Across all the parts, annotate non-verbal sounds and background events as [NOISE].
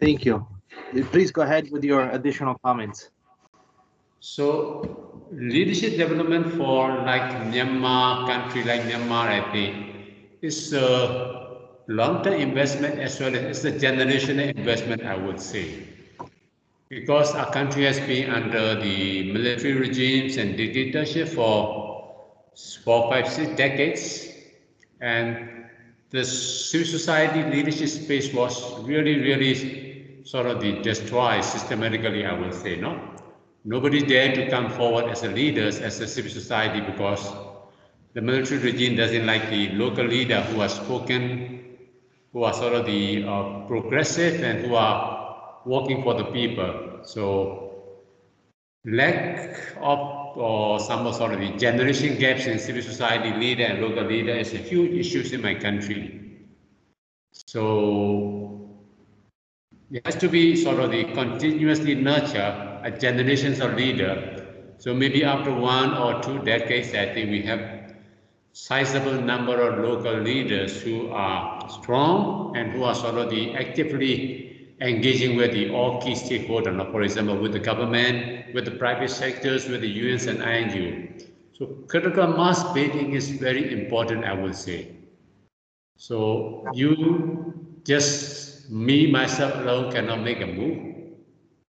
Thank you. Please go ahead with your additional comments. So leadership development for like Myanmar, country like Myanmar, I think, is a long-term investment as well as it's a generational investment, I would say. Because our country has been under the military regimes and dictatorship for four, five, six decades. And the civil society leadership space was really, really sort of the destroyed systematically, I would say, no? Nobody dared to come forward as a leaders, as a civil society, because the military regime doesn't like the local leader who are spoken, who are sort of the uh, progressive and who are working for the people. So lack of or some sort of the generation gaps in civil society leader and local leader is a huge issue in my country. So it has to be sort of the continuously nurture a generations of leader. So maybe after one or two decades, I think we have sizable number of local leaders who are strong and who are sort of the actively engaging with the all key stakeholders, for example, with the government, with the private sectors, with the UNs and INGO. So critical mass building is very important, I would say. So you just, me, myself alone cannot make a move.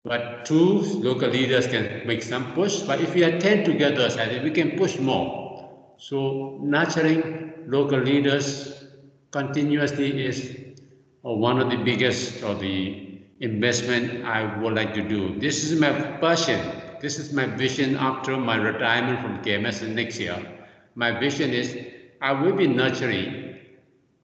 But two local leaders can make some push. But if we attend together, I think we can push more. So nurturing local leaders continuously is uh, one of the biggest or the investment I would like to do. This is my passion. This is my vision after my retirement from KMS next year. My vision is I will be nurturing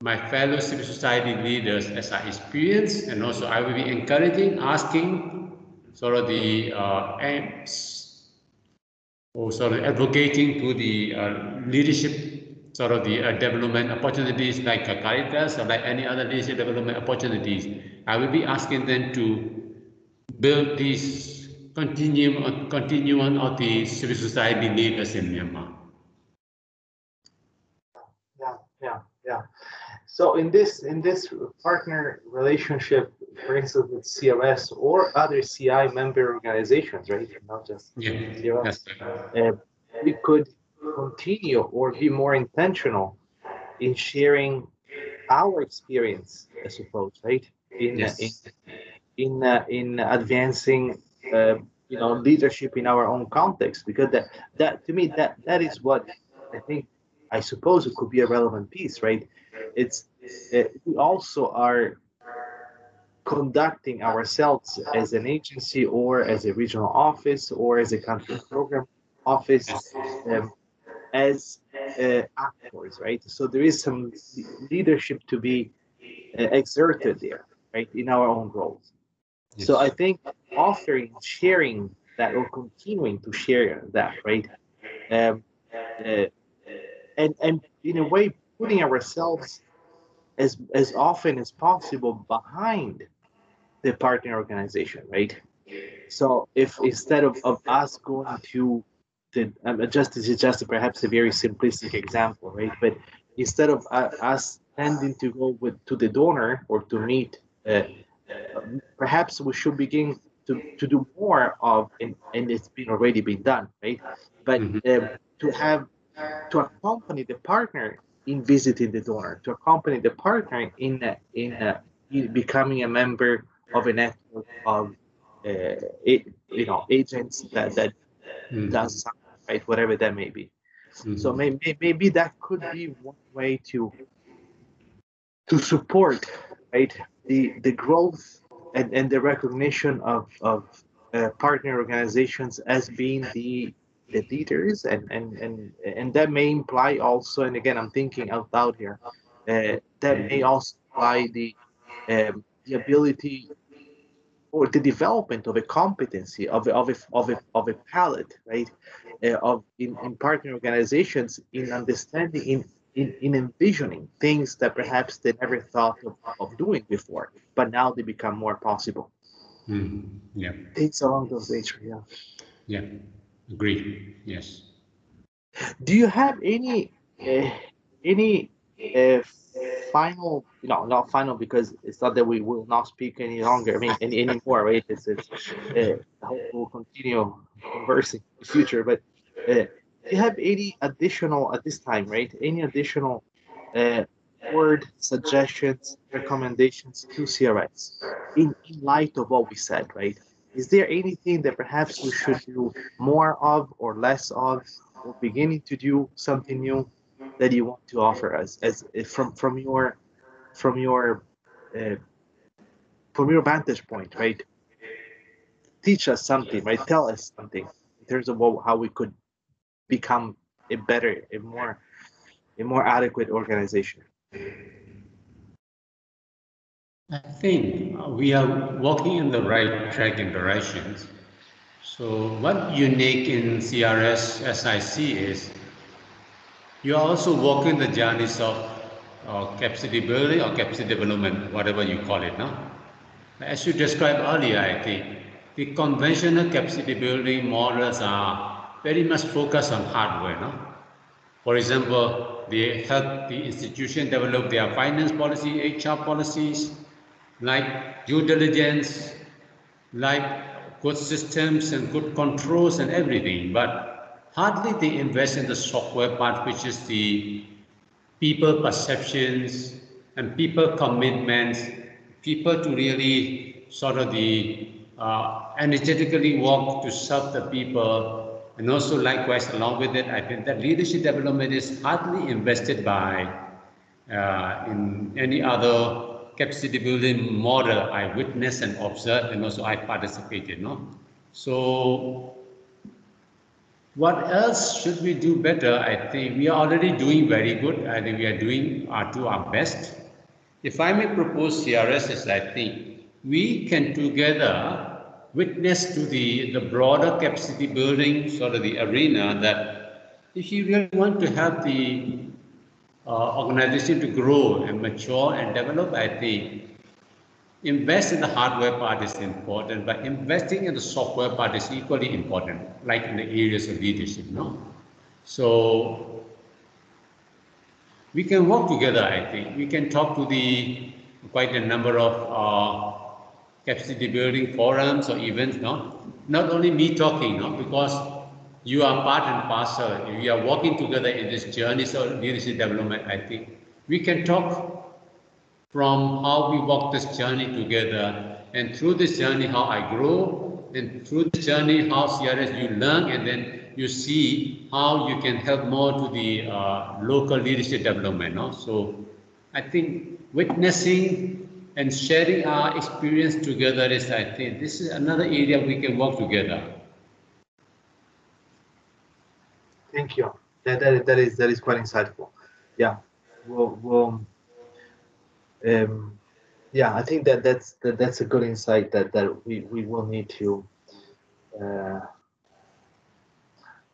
my fellow civil society leaders as I experience, and also I will be encouraging, asking sort of the uh, aims or sort of advocating to the uh, leadership sort of the uh, development opportunities like uh, Caritas or like any other leadership development opportunities. I will be asking them to build this continuum, continuum of the civil society leaders in Myanmar. Yeah, yeah, yeah. So in this in this partner relationship, for instance, with CRS or other CI member organizations, right? Not just yeah. CRS, uh, we could continue or be more intentional in sharing our experience, I suppose, right? In yes. in in, uh, in advancing, uh, you know, leadership in our own context, because that that to me that that is what I think. I suppose it could be a relevant piece, right? It's uh, we also are conducting ourselves as an agency or as a regional office or as a country program office um, as uh, actors, right? So there is some leadership to be uh, exerted there, right, in our own roles. Yes. So I think offering, sharing that, or continuing to share that, right, um, uh, and and in a way putting ourselves as as often as possible behind the partner organization, right? So if instead of, of us going to the um, just this is just perhaps a very simplistic example, right? But instead of uh, us tending to go with to the donor or to meet, uh, perhaps we should begin to, to do more of and, and it's been already been done, right? But mm-hmm. um, to have to accompany the partner in visiting the donor, to accompany the partner in in, in becoming a member of a network of uh, you know agents that that mm. does something, right whatever that may be mm. so maybe maybe that could be one way to to support right the the growth and, and the recognition of of uh, partner organizations as being the the leaders and and and and that may imply also and again i'm thinking out loud here uh, that may also imply the um, the ability or the development of a competency of a, of a, of a, of a palette, right, uh, of in, in partner organizations in understanding, in, in, in envisioning things that perhaps they never thought of, of doing before, but now they become more possible. Mm, yeah. Things along those nature, yeah. Yeah, agree. Yes. Do you have any uh, any uh, final, know, not final because it's not that we will not speak any longer. I mean, any anymore, right? It's, it's uh, hope we'll continue conversing in the future. But do you have any additional at this time, right? Any additional word suggestions, recommendations to CRS in, in light of what we said, right? Is there anything that perhaps we should do more of or less of, or beginning to do something new that you want to offer us as from from your from your uh, from your vantage point, right? Teach us something, right? Tell us something in terms of what, how we could become a better, a more, a more adequate organization. I think we are walking in the right track and directions. So what unique in CRS see is you are also walking the journeys of uh, capacity building or capacity development, whatever you call it now. As you described earlier, I think the conventional capacity building models are very much focused on hardware. No? For example, they help the institution develop their finance policy, HR policies, like due diligence, like good systems and good controls and everything. But hardly they invest in the software part, which is the people perceptions and people commitments, people to really sort of the uh, energetically work to serve the people and also likewise, along with it, I think that leadership development is hardly invested by uh, in any other capacity building model I witnessed and observed and also I participated. No? So what else should we do better? I think we are already doing very good. I think we are doing our, to our best. If I may propose CRS, I think we can together witness to the, the broader capacity building sort of the arena that if you really want to have the organization to grow and mature and develop, I think invest in the hardware part is important, but investing in the software part is equally important, like in the areas of leadership, no? So we can work together, I think. We can talk to the quite a number of uh, capacity building forums or events, no? Not only me talking, no? Because you are part and parcel. We are working together in this journey of leadership development, I think. We can talk from how we walk this journey together and through this journey how I grow and through this journey how CRS you learn and then you see how you can help more to the uh, local leadership development. No? So I think witnessing and sharing our experience together is, I think, this is another area we can work together. Thank you. That, that, that is that is quite insightful. Yeah, well, well um, yeah, I think that that's that, that's a good insight that that we we will need to uh,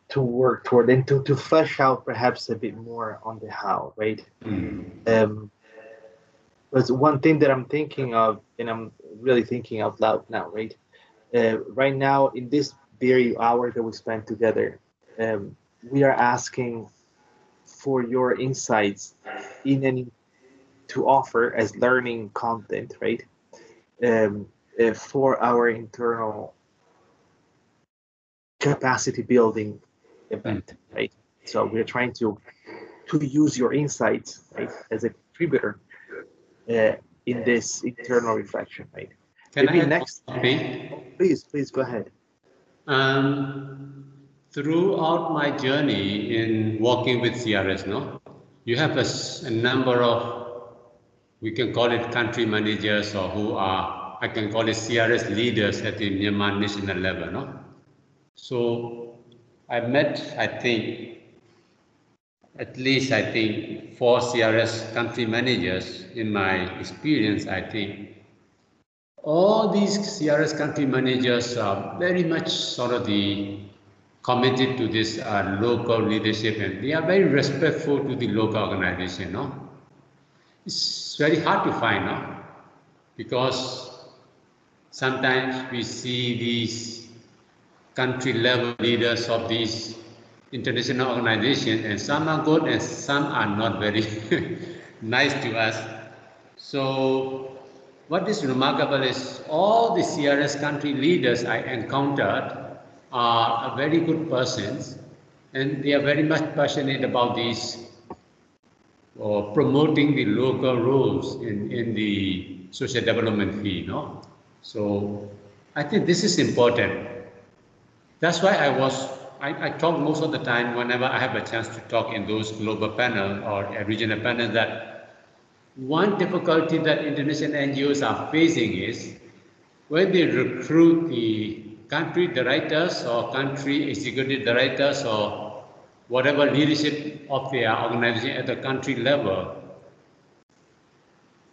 to work toward and to to flesh out perhaps a bit more on the how, right? Mm. Um, was one thing that I'm thinking of, and I'm really thinking out loud now, right? Uh, right now, in this very hour that we spent together, um, we are asking for your insights in any to offer as learning content, right? Um, uh, for our internal capacity building event, right? So we're trying to to use your insights right, as a contributor uh, in this internal reflection, right? Can Maybe I next? Please, please go ahead. Um, throughout my journey in working with CRS, no, you have a, a number of, we can call it country managers or who are, I can call it CRS leaders at the Myanmar national level, no. So I met, I think, at least I think four CRS country managers in my experience, I think all these CRS country managers are very much sort of the committed to this uh, local leadership and they are very respectful to the local organization. No? It's very hard to find no? because sometimes we see these country level leaders of these international organizations, and some are good and some are not very [LAUGHS] nice to us. So what is remarkable is all the CRS country leaders I encountered are very good persons and they are very much passionate about these or uh, promoting the local roles in, in the social development field. No? So I think this is important. That's why I was I, I, talk most of the time whenever I have a chance to talk in those global panel or regional panel that one difficulty that Indonesian NGOs are facing is when they recruit the country directors or country executive directors or whatever leadership of their organization at the country level,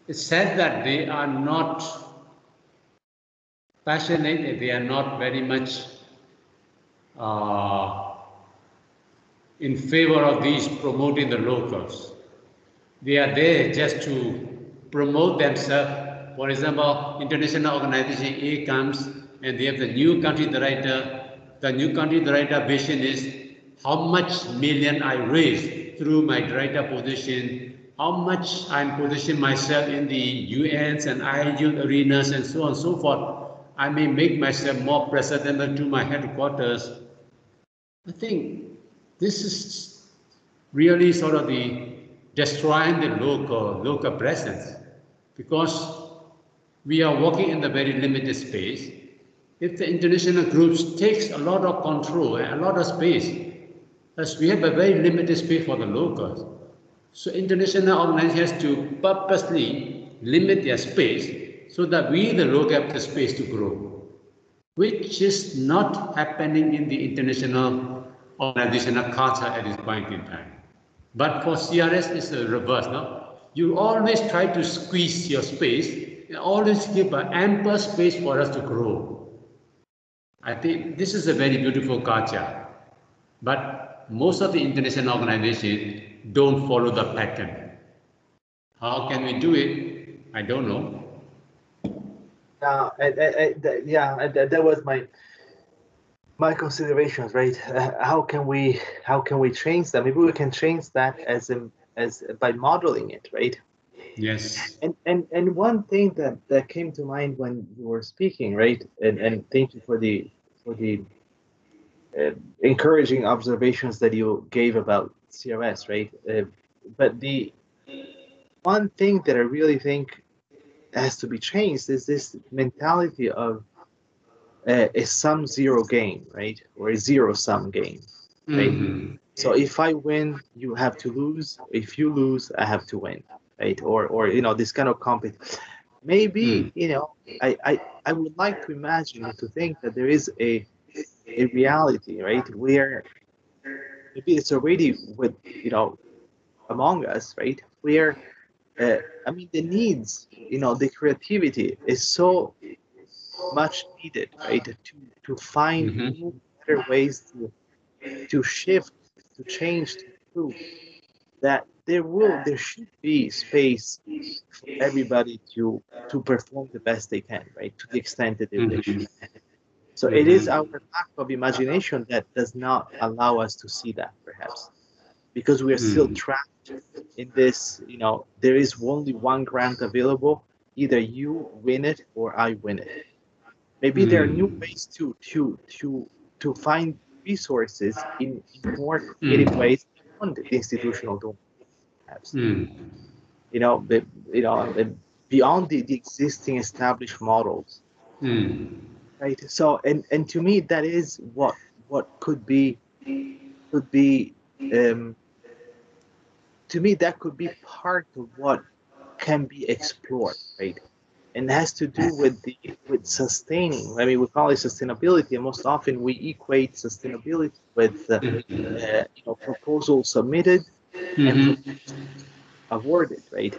it's said that they are not passionate, they are not very much uh, in favor of these promoting the locals. They are there just to promote themselves. For example, international organization A comes and they have the new country director. The new country director vision is how much million I raise through my director position, how much I'm positioning myself in the UNs and ILU arenas and so on and so forth. I may make myself more presentable to my headquarters I think this is really sort of the destroying the local local presence because we are working in the very limited space. If the international groups takes a lot of control and a lot of space, as we have a very limited space for the locals. So international organizations has to purposely limit their space so that we, the local, have the space to grow, which is not happening in the international organizational culture at this point in time. But for CRS, it's the reverse. No? You always try to squeeze your space and always give an ample space for us to grow. I think this is a very beautiful culture. But most of the international organizations don't follow the pattern. How can we do it? I don't know. Uh, I, I, I, yeah, that, was my my considerations, right? Uh, [LAUGHS] how can we how can we change that? Maybe we can change that as in, as by modeling it, right? Yes. And and and one thing that that came to mind when you were speaking, right? And and thank you for the for the uh, encouraging observations that you gave about CRS, right? Uh, but the one thing that I really think has to be changed is this mentality of uh, a sum zero game, right? Or a zero sum game, right? Mm-hmm. So if I win, you have to lose. If you lose, I have to win, right? Or or you know this kind of compet. Maybe mm. you know I, I I would like to imagine to think that there is a a reality, right? Where maybe it's already with you know among us, right? Where uh, I mean the needs, you know, the creativity is so much needed, right? To to find mm-hmm. better ways to to shift, to change, to improve. That there will, there should be space for everybody to to perform the best they can, right? To the extent that they mm-hmm. wish. So mm-hmm. it is our lack of imagination that does not allow us to see that, perhaps, because we are mm. still trapped in this. You know, there is only one grant available. Either you win it or I win it. Maybe mm. there are new hmm. ways to to to to find resources in, in more creative mm. ways beyond the institutional domain. Mm. You know, the, you know, beyond the, the existing established models. Mm. Right. So, and and to me, that is what what could be could be. Um, to me, that could be part of what can be explored. Right and has to do with the with sustaining. I mean, we call it sustainability, and most often we equate sustainability with uh, mm-hmm. uh, you know proposals submitted mm-hmm. and right?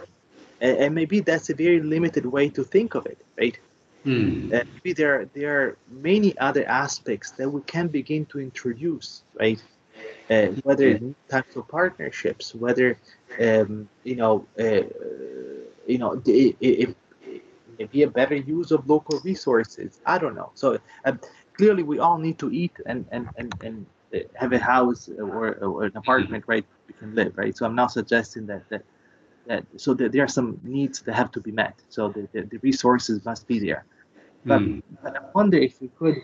And, and, maybe that's a very limited way to think of it, right? Mm. Uh, maybe there there are many other aspects that we can begin to introduce, right? Uh, whether mm-hmm. types of partnerships, whether um, you know, uh, you know, if be a better use of local resources. I don't know. So um, clearly, we all need to eat and and and and have a house or, or an apartment, right? We can live, right? So I'm not suggesting that that that so that there are some needs that have to be met. So the, the, the resources must be there. But, Mm. but I wonder if we could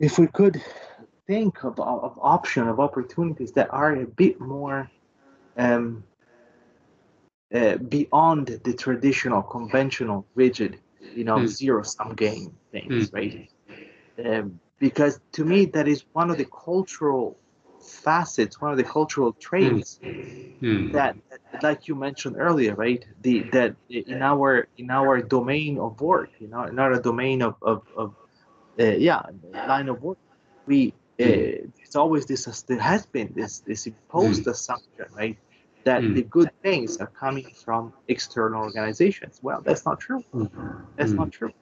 if we could think of, of option of opportunities that are a bit more um, uh, beyond the traditional conventional rigid you know Mm. zero sum game things right um, because to me that is one of the cultural facets one of the cultural traits Mm. that like you mentioned earlier right? The that in our in our domain of work you know in our domain of of, of uh, yeah line of work we uh, it's always this there has been this this imposed assumption right? That Mm. the good things are coming from external organizations. Well that's not true. That's Mm. not true.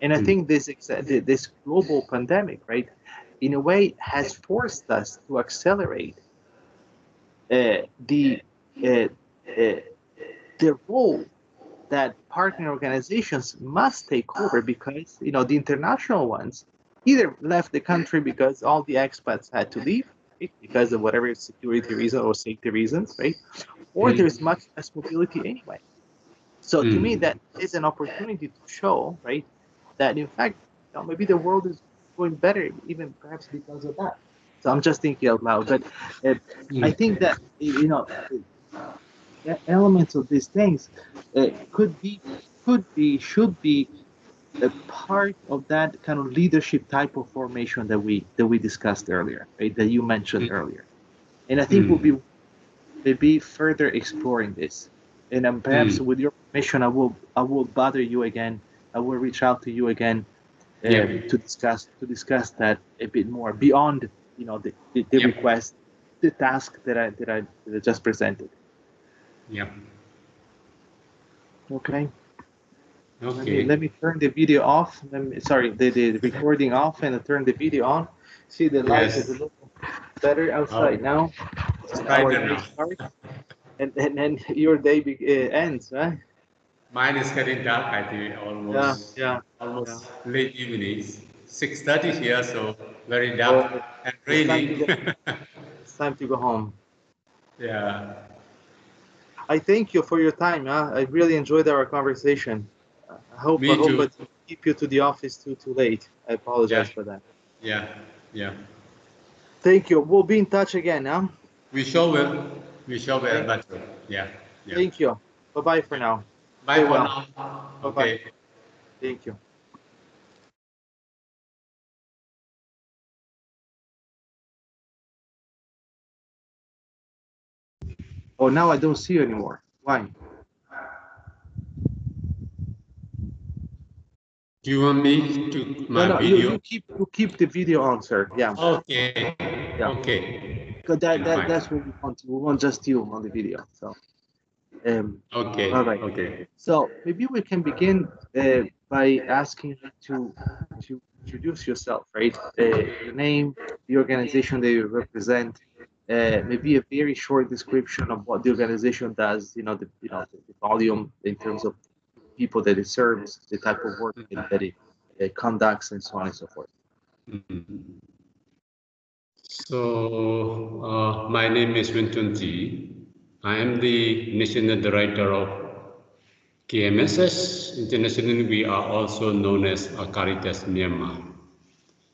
And i Mm. think this ex- this global pandemic right in a way has forced us to accelerate uh, the uh, uh, the role that partner organizations must take over because you know the international ones either left the country because all the expats had to leave right, because of whatever security reason or safety reasons right or Mm. there's much less mobility anyway so to Mm. me that is an opportunity to show right that in fact you know, maybe the world is going better even perhaps because of that so i'm just thinking out loud but uh, Mm. I think that you know the elements of these things uh, could be could be should be a part of that kind of leadership type of formation that we that we discussed earlier, right? That you mentioned Mm. earlier, and I think Mm. we'll be maybe further exploring this, and um, perhaps Mm. with your permission, I will I will bother you again. I will reach out to you again uh, Yeah. to discuss to discuss that a bit more beyond you know the, the, the Yep. request, the task that I that I, that I just presented. Yeah. Okay. Let me, Okay. let me turn the video off. Let me, sorry, the, the recording off and turn the video on. See the light Yes. is a little better outside Oh. now. It's Our brighter now. And and then your day be, uh, ends, right? Mine is getting dark. I think almost yeah. yeah. almost late evening. Six thirty here, so very Oh, dark and it's time raining. [LAUGHS] It's time to go home. yeah. I thank you for your time. Huh? I really enjoyed our conversation. I hope Me I hope. I keep you to the office too too late. I apologize Yeah. for that. Yeah. Yeah. Thank you. We'll be in touch again. Huh? We sure will. We sure will. Yeah. Yeah. Thank you. Bye bye for now. Bye for now. Okay. Thank you. Oh, now I don't see you anymore. Why? Do you want me to my no, no, you, video? you keep you keep the video on, sir. Yeah, Okay. Yeah. Okay. because that, that that's what we want. We want just you on the video. So, um, Okay. All right. Okay. so maybe we can begin uh, by asking you to to introduce yourself, right? Uh, your name, the organization that you represent. Uh, maybe a very short description of what the organization does. You know, the you know the, the volume in terms of people that it serves, the type of work that it, it conducts, and so on and so forth. Mhm. So, uh, my name is Win Tun Kyi. I am the National Director of KMSS. Internationally, we are also known as Caritas Myanmar.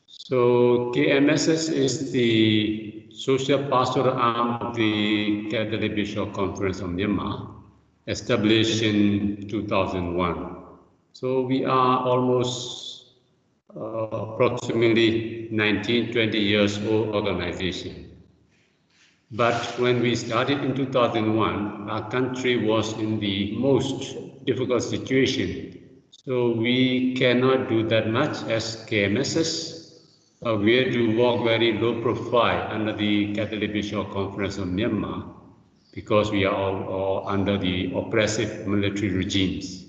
So, KMSS is the social pastoral arm of the Catholic Bishop Conference of Myanmar, established in 2001. So, we are almost uh, approximately 19, 20 years old organization. But when we started in 2001, our country was in the most difficult situation. So we cannot do that much as KMSS. Uh, we had to walk very low profile under the Catholic Bishop Conference of Myanmar because we are all, all under the oppressive military regimes.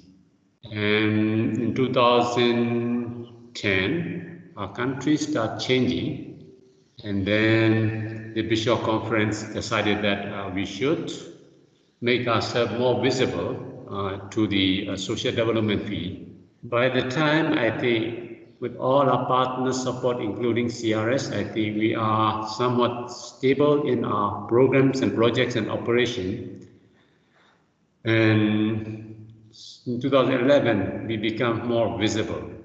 And in 2010, our country started changing, and then the Bishop Conference decided that uh, we should make ourselves more visible uh, to the uh, social development field. By the time I think, with all our partner support, including CRS, I think we are somewhat stable in our programs and projects and operation. And in 2011, we become more visible.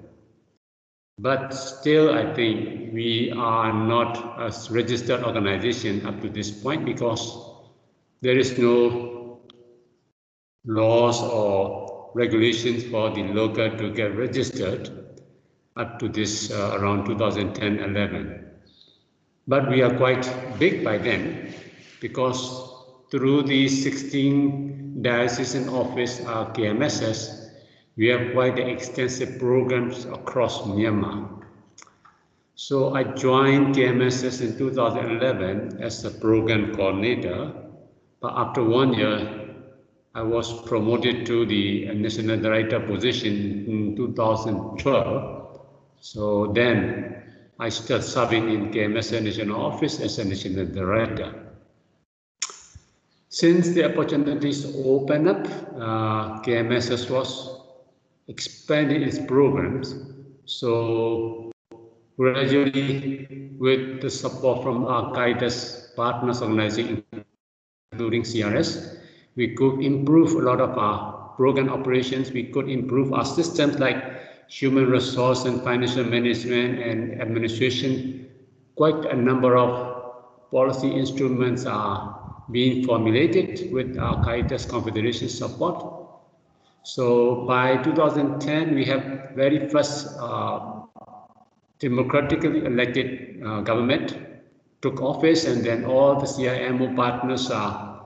But still, I think we are not a registered organization up to this point because there is no laws or regulations for the local to get registered up to this uh, around 2010-11. But we are quite big by then because through the 16 diocesan office uh, KMSS, we have quite extensive programs across Myanmar. So I joined KMSS in 2011 as a program coordinator, but after one year, I was promoted to the national director position in 2012. So then I started serving in KMSS national office as a national director. Since the opportunities opened up, uh, KMSS was expanding its programs. So gradually, with the support from our Caritas partners organization, including CRS, we could improve a lot of our program operations. We could improve our systems like human resource and financial management and administration. Quite a number of policy instruments are being formulated with our Caritas Confederation support. So by 2010, we have very first uh, democratically elected uh, government took office and then all the CIMO partners are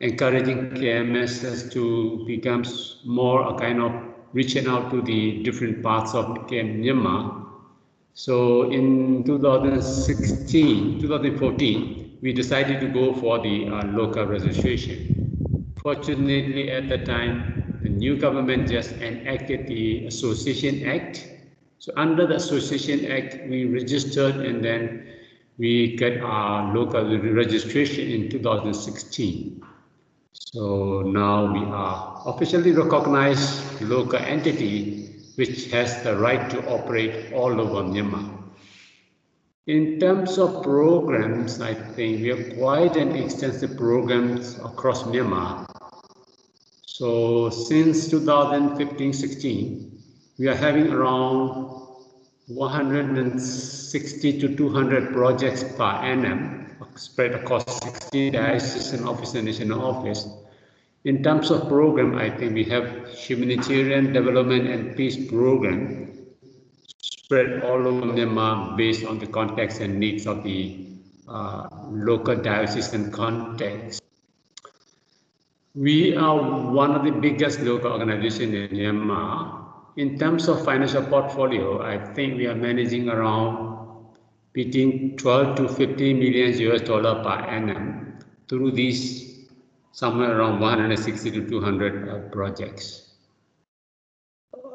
encouraging KMS to become more a kind of reaching out to the different parts of Myanmar. So in 2016, 2014, we decided to go for the uh, local registration. Fortunately, at the time, the new government just enacted the Association Act. So under the Association Act, we registered and then we got our local registration in 2016. So now we are officially recognized local entity which has the right to operate all over Myanmar. In terms of programs, I think we have quite an extensive programs across Myanmar. So since 2015-16, we are having around 160 to 200 projects per annum spread across 16 diocesan office and national office. In terms of program, I think we have humanitarian development and peace program spread all over Myanmar based on the context and needs of the uh, local diocesan context. We are one of the biggest local organizations in Myanmar. In terms of financial portfolio, I think we are managing around between 12 to 15 million US dollar per annum through these somewhere around 160 to 200 uh, projects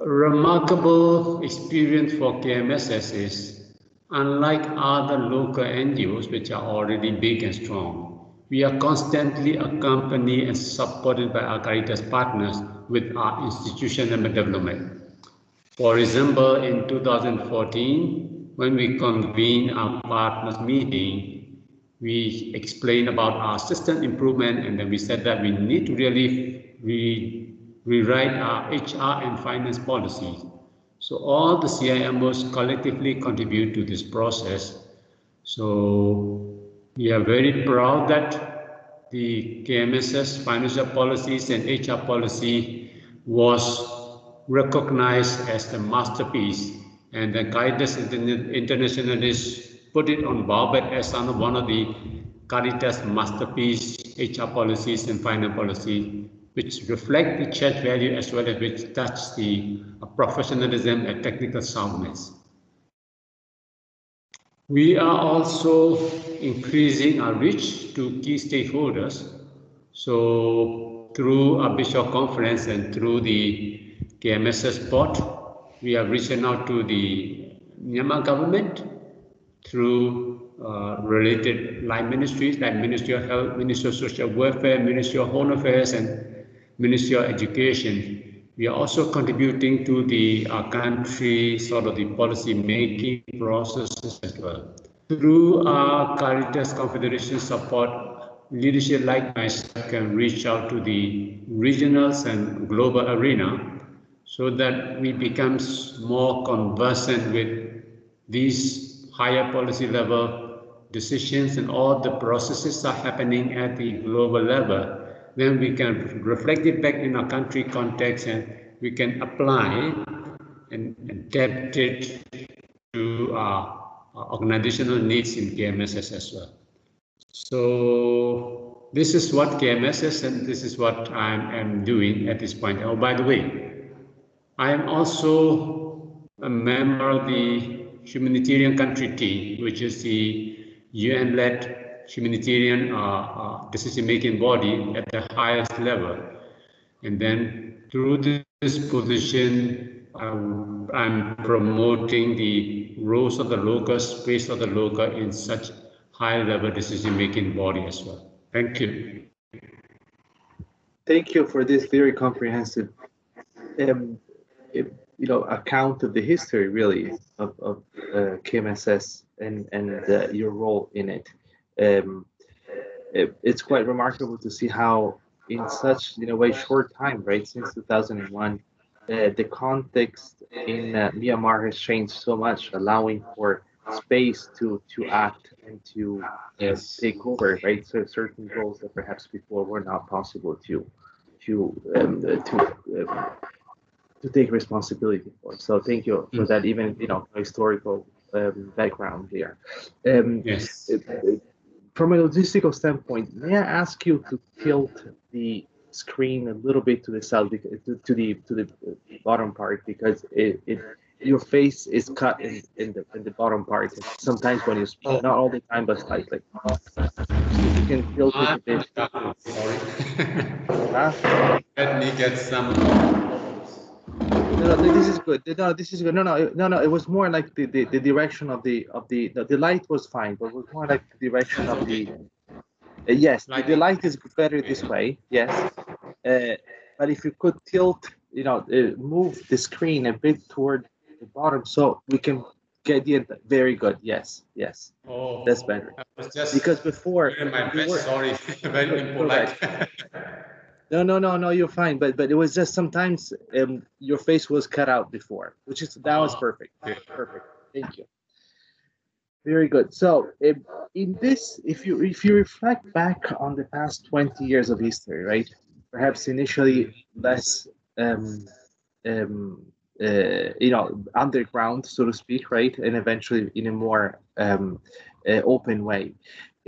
remarkable experience for KMSS is, unlike other local NGOs which are already big and strong, we are constantly accompanied and supported by our Caritas partners with our institutional development. For example, in 2014, when we convened our partners meeting, we explained about our system improvement and then we said that we need to really re rewrite our HR and finance policies. So all the CIMOs collectively contribute to this process. So we are very proud that the KMSS financial policies and HR policy was recognized as the masterpiece and the Caritas Internationalis put it on Baobab as one of the Caritas masterpiece HR policies and finance policy which reflect the church value as well as which touch the professionalism and technical soundness. We are also increasing our reach to key stakeholders. So through our Bishop Conference and through the KMSS board, we are reaching out to the Myanmar government through uh, related line ministries like Ministry of Health, Ministry of Social Welfare, Ministry of Home Affairs, and Ministry of Education. We are also contributing to the uh, country sort of the policy making processes as well. Through our Caritas Confederation support, leadership like myself can reach out to the regionals and global arena so that we become more conversant with these higher policy level decisions and all the processes are happening at the global level, then we can reflect it back in our country context and we can apply and adapt it to our, organizational needs in KMSS as well. So this is what KMSS and this is what I am doing at this point. Oh, by the way, I am also a member of the humanitarian country team, which is the UN-led humanitarian uh, uh, decision-making body at the highest level. And then through this position, um, I'm promoting the roles of the local, space of the local in such high-level decision-making body as well. Thank you. Thank you for this very comprehensive, um, you know, account of the history, really, of, of uh, KMSS and and uh, your role in it. Um, it. It's quite remarkable to see how, in such in a way short time, right, since 2001, uh, the context in uh, Myanmar has changed so much, allowing for space to to act and to yes. take over, right? So certain roles that perhaps before were not possible to to um, to um, to take responsibility for. So thank you for mm. that, even you know historical um, background there. Um, yes. From a logistical standpoint, may I ask you to tilt the screen a little bit to the south, to, to the to the bottom part, because it, it your face is cut in, in the in the bottom part. Sometimes when you speak, oh. not all the time, but slightly. you can tilt it a bit. Sorry. [LAUGHS] huh? Let me get some no, no, this is good. No, this is good. No, no, no, no. It was more like the, the, the direction of the of the, the the light was fine, but it was more like the direction of the. Uh, yes, the, the, light is better this way. Yes, uh, but if you could tilt, you know, uh, move the screen a bit toward the bottom, so we can get the very good. Yes, yes. Oh, that's better. because before. My best, sorry, [LAUGHS] very [LAUGHS] impolite. [LAUGHS] No, no, no, no. You're fine. But but it was just sometimes um, your face was cut out before, which is that was oh, perfect. Perfect. Thank you. Very good. So in, in this, if you if you reflect back on the past 20 years of history, right? Perhaps initially less, um, um, uh, you know, underground, so to speak, right? And eventually in a more um, uh, open way.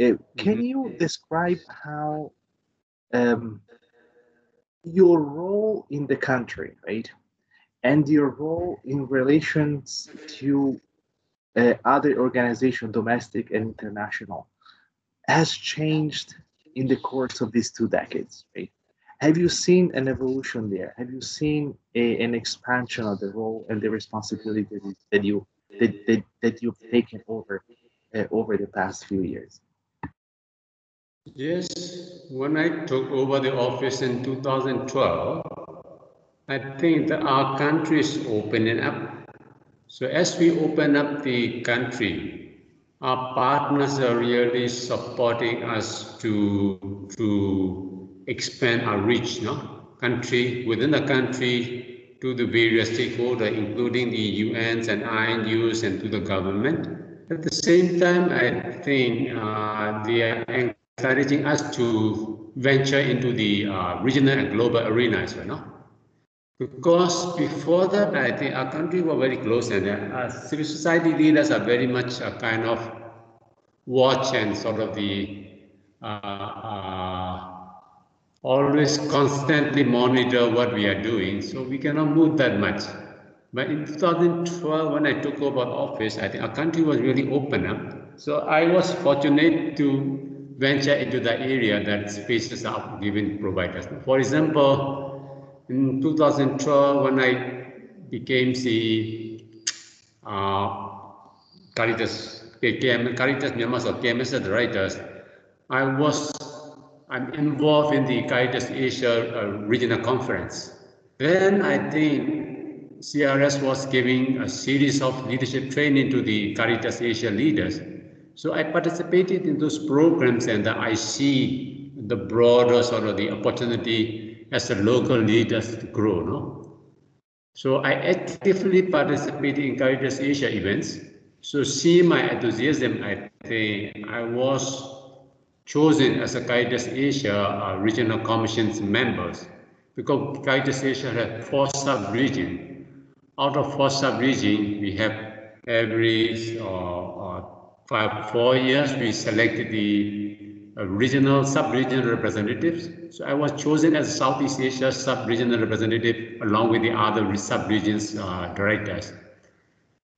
Uh, can mm-hmm. you describe how um, your role in the country, right? And your role in relations to uh, other organizations, domestic and international, has changed in the course of these two decades, right? Have you seen an evolution there? Have you seen a, an expansion of the role and the responsibility that you that, that, that you've taken over uh, over the past few years? Yes, when I took over the office in 2012, I think that our country is opening up. So as we open up the country, our partners are really supporting us to, to expand our reach, no? country within the country to the various stakeholders, including the UNs and INUs and to the government. At the same time, I think uh, the encouraging us to venture into the uh, regional and global arena as well. No? Because before that, I think our country were very close and uh, civil society leaders are very much a kind of watch and sort of the uh, uh, always constantly monitor what we are doing. So we cannot move that much. But in 2012, when I took over office, I think our country was really open up. So I was fortunate to venture into the area that spaces are given providers. For example, in 2012, when I became the uh, Caritas, Caritas Myanmar or KMS directors, I was I'm involved in the Caritas Asia uh, Regional Conference. Then I think CRS was giving a series of leadership training to the Caritas Asia leaders. So I participated in those programs and I see the broader sort of the opportunity as a local leaders to grow. No? So I actively participated in Caritas Asia events. So see my enthusiasm, I think I was chosen as a Caritas Asia uh, Regional Commission's members because Caritas Asia has four sub-regions. Out of four sub-regions, we have every uh, five, four years, we selected the uh, regional, sub-regional representatives. So I was chosen as Southeast Asia sub-regional representative along with the other sub-regions uh, directors.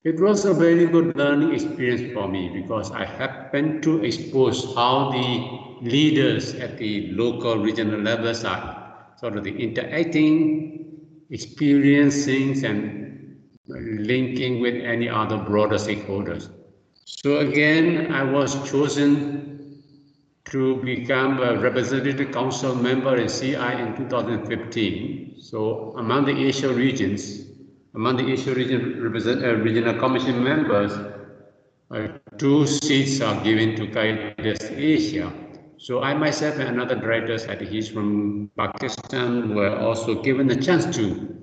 It was a very good learning experience for me because I happened to expose how the leaders at the local regional levels are sort of the interacting, experiencing and linking with any other broader stakeholders. So again, I was chosen to become a representative council member in CI in 2015. So among the Asia regions, among the Asia region represent, uh, regional commission members, uh, two seats are given to Caritas Asia. So I myself and another director, he's from Pakistan, were also given the chance to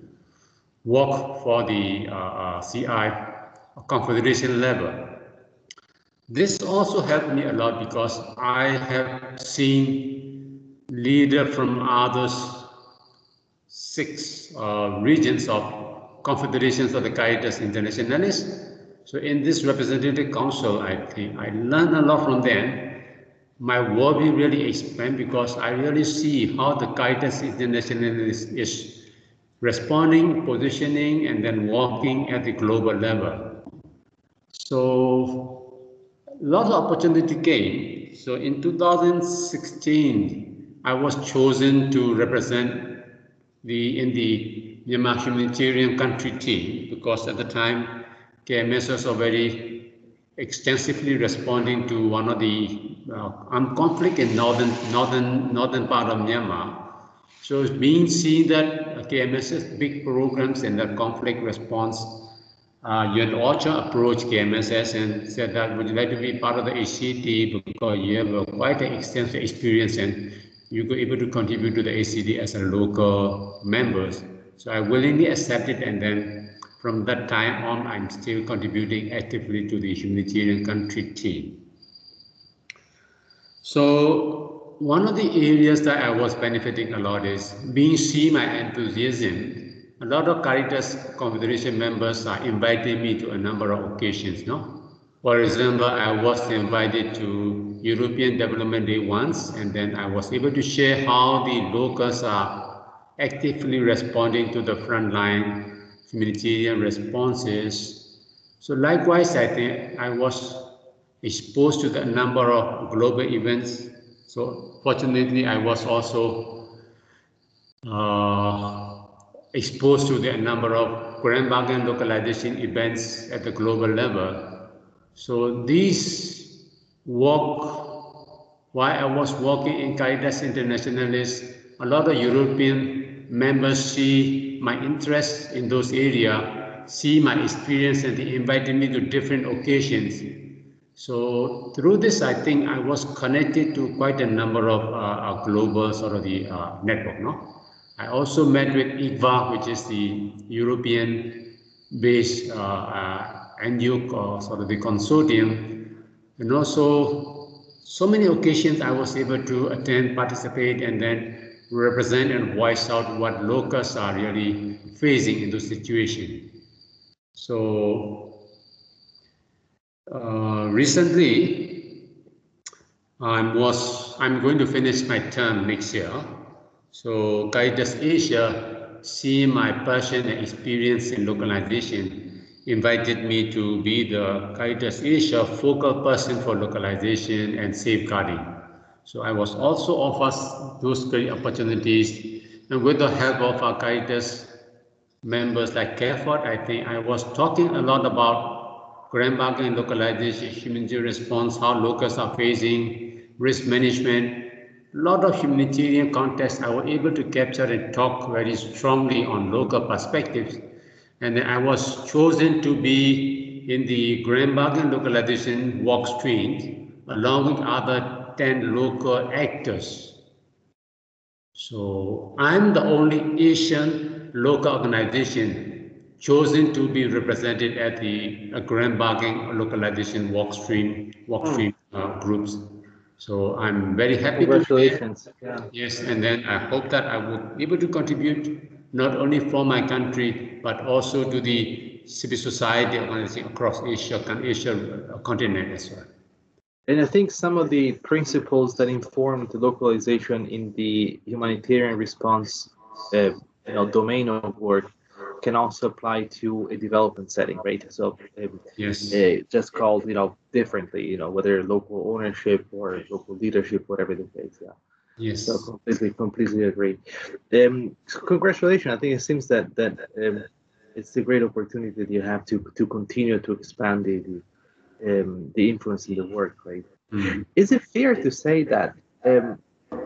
work for the uh, uh CI confederation level. This also helped me a lot because I have seen leader from others six uh, regions of confederations of the Caritas Internationalis. So in this representative council, I think I learned a lot from them. My will really expand because I really see how the Caritas Internationalis is responding, positioning, and then working at the global level. So lots of opportunity came. So in 2016, I was chosen to represent the in the Myanmar humanitarian country team because at the time KMS was already extensively responding to one of the uh, armed conflict in northern northern northern part of Myanmar. So it's being seen that KMS's big programs in the conflict response, uh, UN OCHA approached KMSS and said that would you like to be part of the HCT because you have quite an extensive experience and you could able to contribute to the HCT as a local members. So I willingly accepted and then from that time on, I'm still contributing actively to the humanitarian country team. So one of the areas that I was benefiting a lot is being see my enthusiasm. A lot of Caritas Confederation members are inviting me to a number of occasions. No, for example, I was invited to European Development Day once, and then I was able to share how the locals are actively responding to the frontline humanitarian responses. So likewise, I think I was exposed to the number of global events. So fortunately, I was also uh, exposed to the number of grand localization events at the global level. So these work, while I was working in Caritas Internationalis, a lot of European members see my interest in those areas, see my experience, and they invited me to different occasions. So through this, I think I was connected to quite a number of uh, global sort of the uh, network. No, I also met with ICVA, which is the European-based uh, uh, or sort of the consortium, and also so many occasions I was able to attend, participate, and then represent and voice out what locals are really facing in those situations. So uh, recently, I was I'm going to finish my term next year. So Caritas Asia, seeing my passion and experience in localization, invited me to be the Caritas Asia focal person for localization and safeguarding. So I was also offered those great opportunities. And with the help of our Caritas members like CAFOD, I think I was talking a lot about grand bargain localization, humanitarian response, how locals are facing risk management, lot of humanitarian context I was able to capture and talk very strongly on local perspectives. And I was chosen to be in the Grand Bargain localization Work stream, along with other 10 local actors. So I'm the only Asian local organization chosen to be represented at the uh, Grand Bargain localization work stream, work hmm. stream uh, groups. So I'm very happy. Congratulations. Yeah. Yes, and then I hope that I will be able to contribute not only for my country, but also to the civil society organizing across Asia, Asia continent as well. And I think some of the principles that inform the localization in the humanitarian response, uh, you know, domain of work can also apply to a development setting, right? So um, yes, uh, just called you know differently, you know, whether local ownership or local leadership, whatever the case. Yeah. Yes. So completely, completely agree. Um, congratulations. I think it seems that that um, it's a great opportunity that you have to to continue to expand the the, um, the influence in the work, right? Mm-hmm. Is it fair to say that um,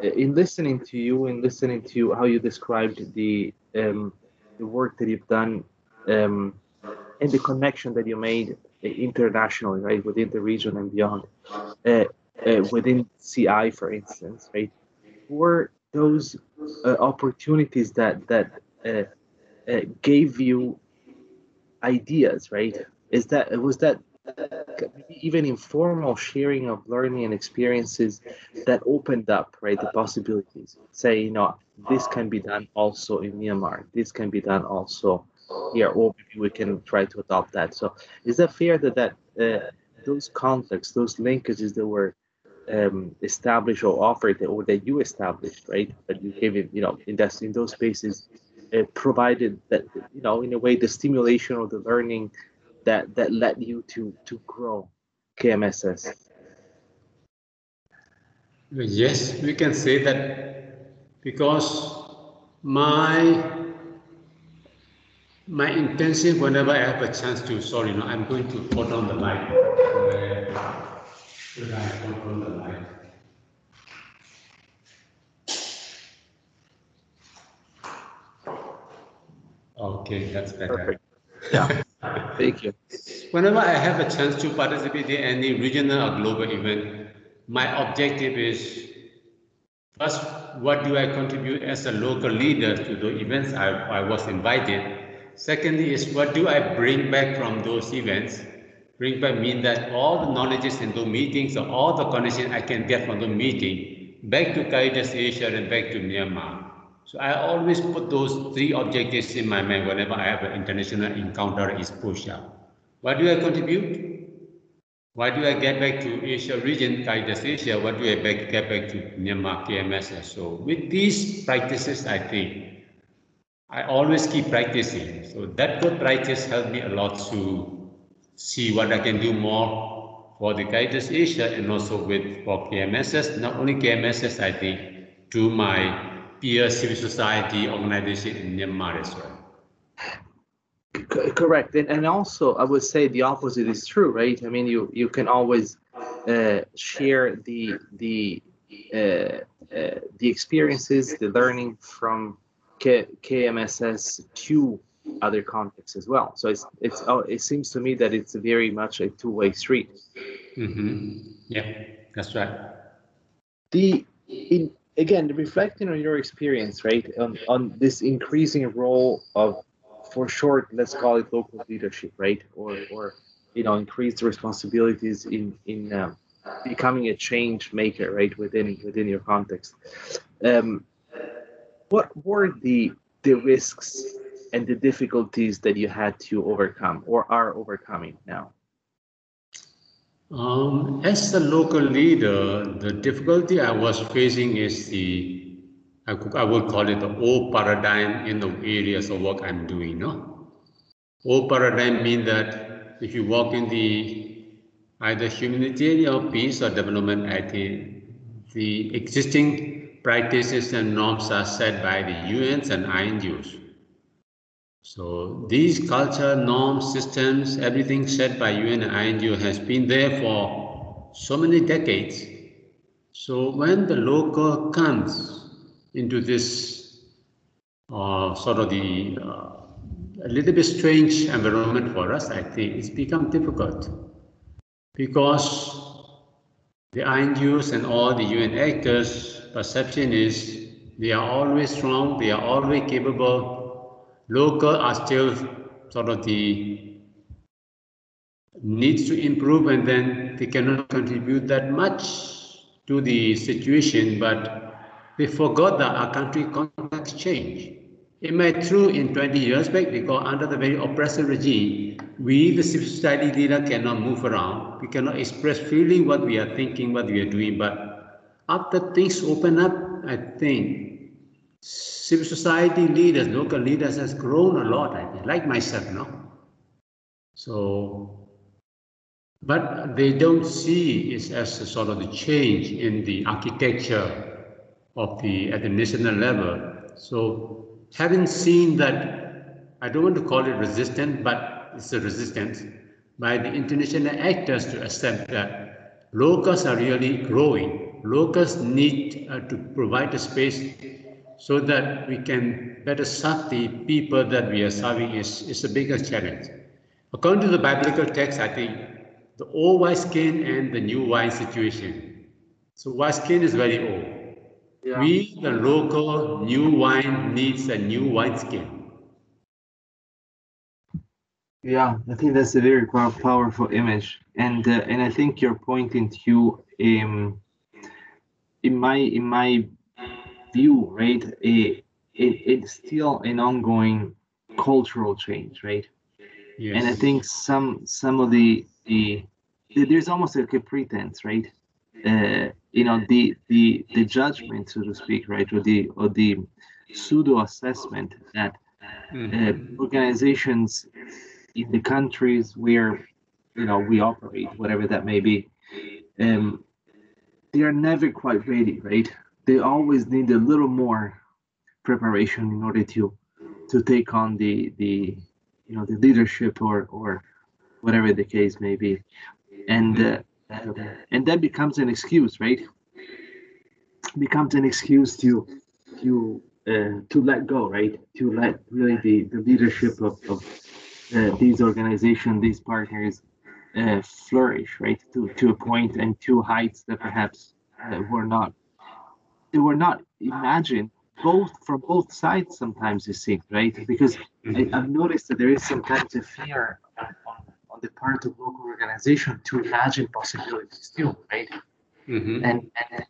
in listening to you and listening to how you described the um, the work that you've done um, and the connection that you made internationally, right, within the region and beyond, uh, uh, within CI, for instance, right, were those uh, opportunities that that uh, uh, gave you ideas, right? Is that was that even informal sharing of learning and experiences that opened up right the possibilities say you know this can be done also in myanmar this can be done also here or maybe we can try to adopt that so is that fair that that uh, those contexts those linkages that were um, established or offered or that you established right that you gave it you know in that in those spaces uh, provided that you know in a way the stimulation or the learning that that led you to to grow KMSS? Yes, we can say that because my my intention whenever I have a chance to sorry no I'm going to put on the light should I put on the light okay that's better Perfect. yeah [LAUGHS] Thank you. Whenever I have a chance to participate in any regional or global event, my objective is first, what do I contribute as a local leader to the events I, I was invited? Secondly, is what do I bring back from those events? Bring back mean that all the knowledges in the meetings or all the connection I can get from the meeting back to Caritas Asia and back to Myanmar. So I always put those three objectives in my mind whenever I have an international encounter is pushed. What do I contribute? Why do I get back to Asia region, Caritas Asia? What do I back, get back to Myanmar KMS? So with these practices, I think I always keep practicing. So that good practice helped me a lot to see what I can do more for the Caritas Asia and also with for KMSS, not only KMSS, I think, to my peer civil society organization in Myanmar as well. Correct, and, and also I would say the opposite is true, right? I mean, you you can always uh, share the the uh, uh, the experiences, the learning from K- KMSS to other contexts as well. So it's it's oh, it seems to me that it's very much a two way street. Mm-hmm. Yeah, that's right. The in again reflecting on your experience right on, on this increasing role of for short let's call it local leadership right? Or or you know increased responsibilities in in um, becoming a change maker right within within your context. Um, what were the the risks and the difficulties that you had to overcome or are overcoming now? Um, as a local leader, the difficulty I was facing is the, I, I would call it the old paradigm in the areas of work I'm doing. No? Old paradigm means that if you work in the either humanitarian or peace or development activity, the existing practices and norms are set by the UNs and INGOs. So these culture, norms, systems, everything set by UN and INGO has been there for so many decades. So when the local comes into this uh, sort of the uh, a little bit strange environment for us, I think. It's become difficult because the INGOs and all the UN actors' perception is they are always strong, they are always capable. Local are still sort of the needs to improve and then they cannot contribute that much to the situation, but they forgot that our country context change. It may true in 20 years back because under the very oppressive regime, we, the civil society leader, cannot move around. We cannot express freely what we are thinking, what we are doing. But after things open up, I think civil society leaders, local leaders has grown a lot, I think, like myself, no? So, but they don't see it as a sort of the change in the architecture of the at the national level. So having seen that, I don't want to call it resistance, but it's a resistance by the international actors to accept that locals are really growing. Locals need uh, to provide a space so that we can better serve the people that we are serving is, is a bigger challenge. According to the biblical text, I think the old wineskin and the new wine situation. So wineskin is very old. Yeah. We, the local new wine, needs a new wine skin. Yeah, I think that's a very powerful image, and uh, and I think you're pointing to um, in my in my view, right? It, it it's still an ongoing cultural change, right? Yes. And I think some some of the the there's almost like a pretense, right? Uh, you know the the the judgment so to speak right or the or the pseudo assessment that mm-hmm. uh, organizations in the countries where you know we operate whatever that may be um, they are never quite ready right they always need a little more preparation in order to to take on the the you know the leadership or or whatever the case may be and uh, and that becomes an excuse, right? Becomes an excuse to to uh, to let go, right? To let really the, the leadership of, of uh, these organizations, these partners, uh, flourish, right? To to a point and to heights that perhaps uh, were not they were not imagined both from both sides. Sometimes it seems, right? Because I, have noticed that there is sometimes a fear the part of local organization to imagine possibilities too, right? Mm-hmm. And and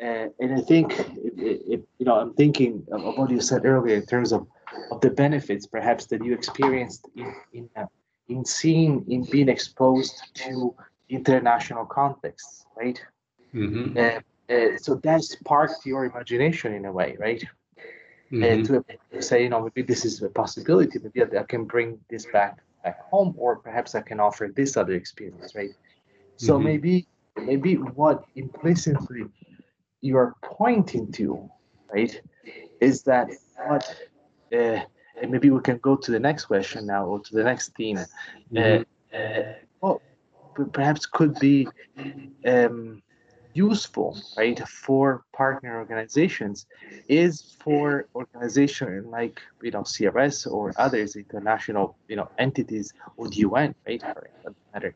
uh, and I think it, it, you know I'm thinking of what you said earlier in terms of of the benefits perhaps that you experienced in in uh, in seeing in being exposed to international contexts, right? Mm-hmm. Uh, uh, so that sparked your imagination in a way, right? Mm-hmm. to say, you know, maybe this is a possibility. Maybe I can bring this back back home or perhaps i can offer this other experience right so mm-hmm. maybe maybe what implicitly you're pointing to right is that what uh, and maybe we can go to the next question now or to the next theme mm-hmm. uh, uh, well perhaps could be um, useful, right, for partner organizations is for organizations like you know CRS or others international you know entities or the UN, right, matter,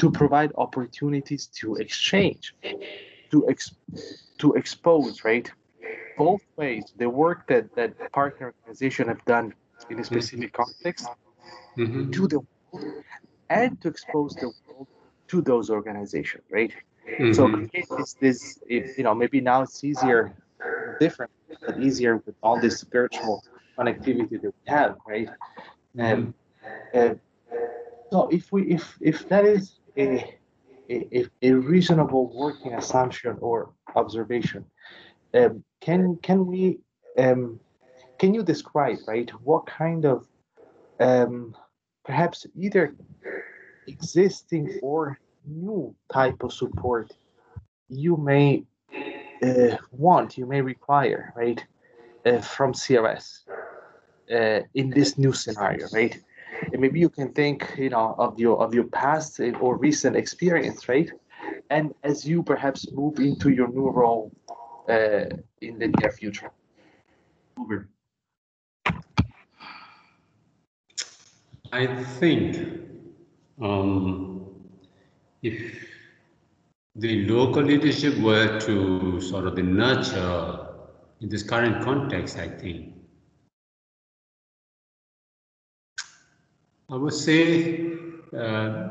to provide opportunities to exchange, to ex- to expose, right, both ways the work that that partner organization have done in a specific context mm-hmm. to the world and to expose the world to those organizations, right? Mm-hmm. So it's this, if, you know, maybe now it's easier, different, but easier with all this spiritual connectivity that we have, right? And mm-hmm. so if we, if if that is a a, a reasonable working assumption or observation, um, can can we um, can you describe right what kind of um, perhaps either existing or new type of support you may uh, want, you may require, right, uh, from CRS uh, in this new scenario, right? And maybe you can think, you know, of your of your past or recent experience, right? And as you perhaps move into your new role uh, in the near future. Over. I think um, if the local leadership were to sort of nurture in this current context, I think, I would say uh,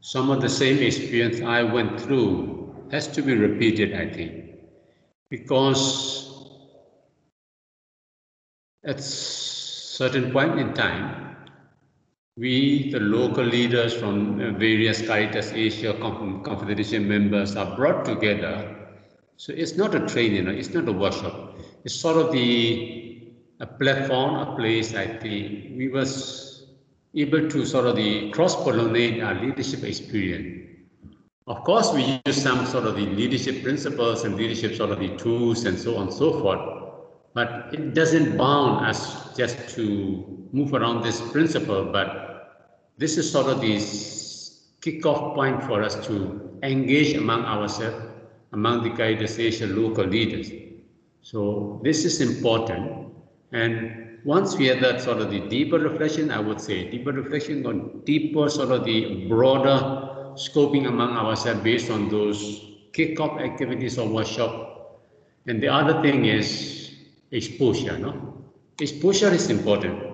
some of the same experience I went through has to be repeated, I think, because at certain point in time, we, the local leaders from uh, various Caritas Asia Confederation members are brought together. So it's not a training, it's not a workshop. It's sort of the a platform, a place, I think. We was able to sort of the cross-pollinate our leadership experience. Of course, we use some sort of the leadership principles and leadership sort of the tools and so on and so forth. But it doesn't bound us just to move around this principle, but this is sort of this kickoff point for us to engage among ourselves, among the Caritas Asia local leaders. So this is important. And once we have that sort of the deeper reflection, I would say deeper reflection on deeper sort of the broader scoping among ourselves based on those kickoff activities or workshop. And the other thing is exposure. No? Exposure is important.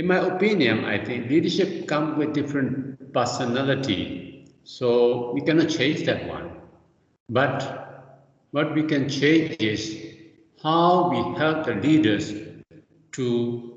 In my opinion, I think leadership comes with different personality. So we cannot change that one. But what we can change is how we help the leaders to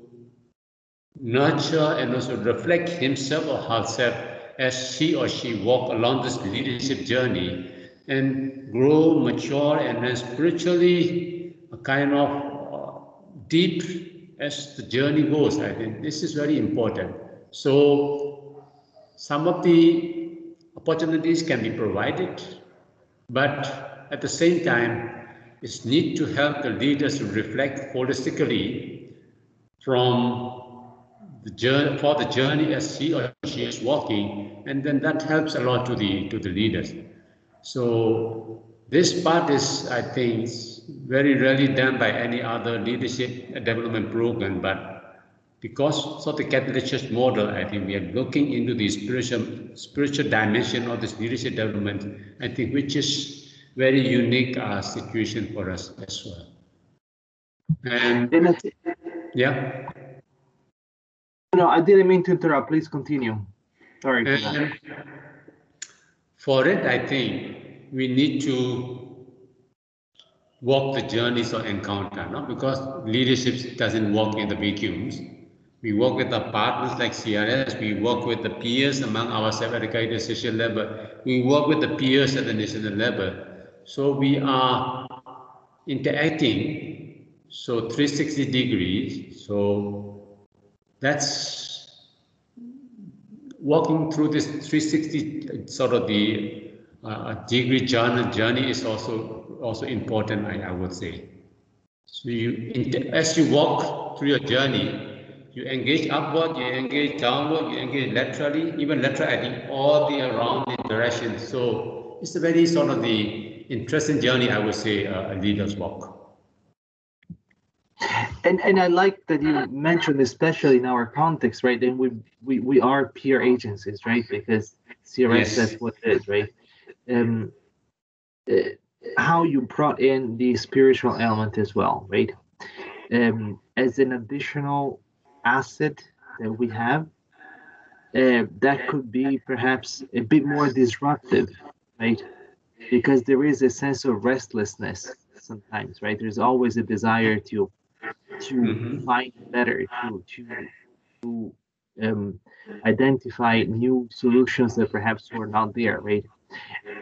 nurture and also reflect himself or herself as she or she walk along this leadership journey and grow, mature, and then spiritually a kind of uh, deep as the journey goes. I think this is very important. So some of the opportunities can be provided, but at the same time, it's need to help the leaders to reflect holistically from the journey for the journey as he or she is walking, and then that helps a lot to the to the leaders. So this part is, I think, very rarely done by any other leadership development program, but because of the Catholic Church model, I think we are looking into the spiritual spiritual dimension of this leadership development, I think which is very unique uh, situation for us as well. And yeah. No, I didn't mean to interrupt. Please continue. Sorry for. For it, I think we need to walk the journeys of encounter, no? because leadership doesn't walk in the vacuums. We work with our partners like CRS, we work with the peers among ourselves at the social level, we work with the peers at the national level. So we are interacting, so 360 degrees, so that's walking through this 360 sort of the uh, degree journey, journey is also also important, I, I would say. So you, as you walk through your journey, you engage upward, you engage downward, you engage laterally, even lateral, I think all the around the direction. So it's a very sort of the interesting journey, I would say, uh, a leader's walk. And and I like that you mentioned, especially in our context, right? And we we, we are peer agencies, right? Because CRS yes. that's what it is, right? Um, uh, how you brought in the spiritual element as well, right? Um, as an additional asset that we have, uh, that could be perhaps a bit more disruptive, right? Because there is a sense of restlessness sometimes, right? There's always a desire to to mm-hmm. find better, to to to um, identify new solutions that perhaps were not there, right?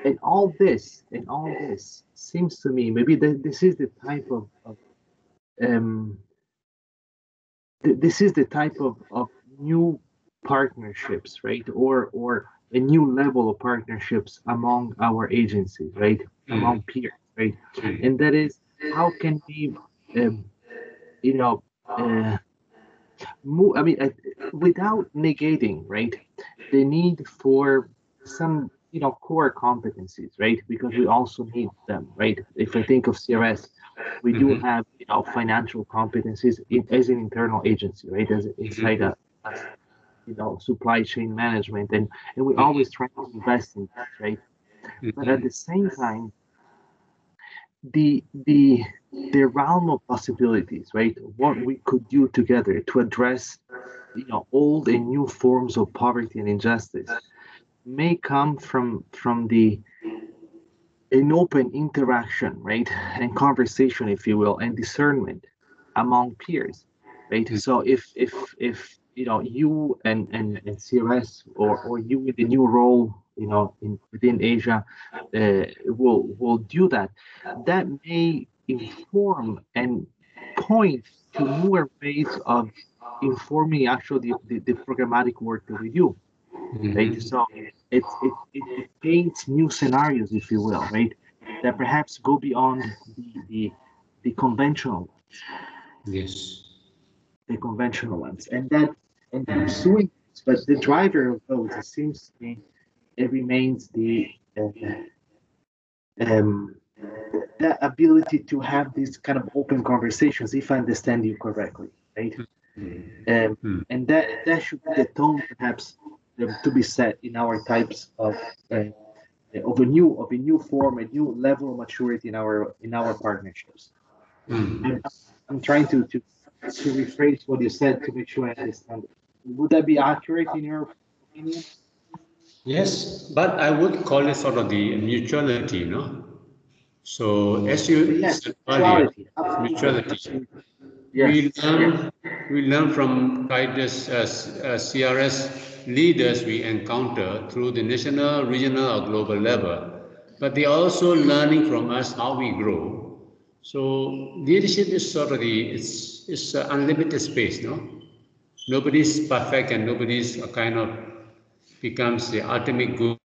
And all this, and all this seems to me, maybe this is the type of, of um, th- this is the type of, of new partnerships, right? Or or a new level of partnerships among our agencies, right? Mm. Among peers, right? Mm. And that is how can we, um, you know, uh, move, I mean, uh, without negating, right, the need for some you know core competencies right? Because we also need them right? If i think of crs we mm-hmm. do have you know financial competencies in, as an internal agency right? As inside mm-hmm. us you know supply chain management and and we always try to invest in that right? But at the same time the the the realm of possibilities right? What we could do together to address you know old and new forms of poverty and injustice may come from from the an open interaction right? [LAUGHS] And conversation if you will and discernment among peers right? So if if if you know you and and, and crs or or you with the new role you know in within asia uh, will will do that that may inform and point to newer ways of informing actually the, the, the programmatic work that we do right so it, it, it, paints new scenarios if you will right that perhaps go beyond the the, the conventional ones. Yes. the conventional ones and that and pursuing but the driver of those it seems to me it remains the uh, um the ability to have these kind of open conversations if i understand you correctly right um, Hmm. and that that should be the tone perhaps to be set in our types of uh, of a new of a new form a new level of maturity in our in our partnerships Hmm. I'm, I'm trying to, to to rephrase what you said to make sure I understand. Would that be accurate in your opinion? Yes, but I would call it sort of the mutuality, you know. So as you Yes, said earlier, mutuality. absolutely. we Yes, learn we learn from guidance uh, uh, CRS leaders we encounter through the national, regional, or global level, but they are also learning from us how we grow. So leadership is sort of the it's it's unlimited space, no. Nobody's perfect and nobody's a kind of becomes the ultimate good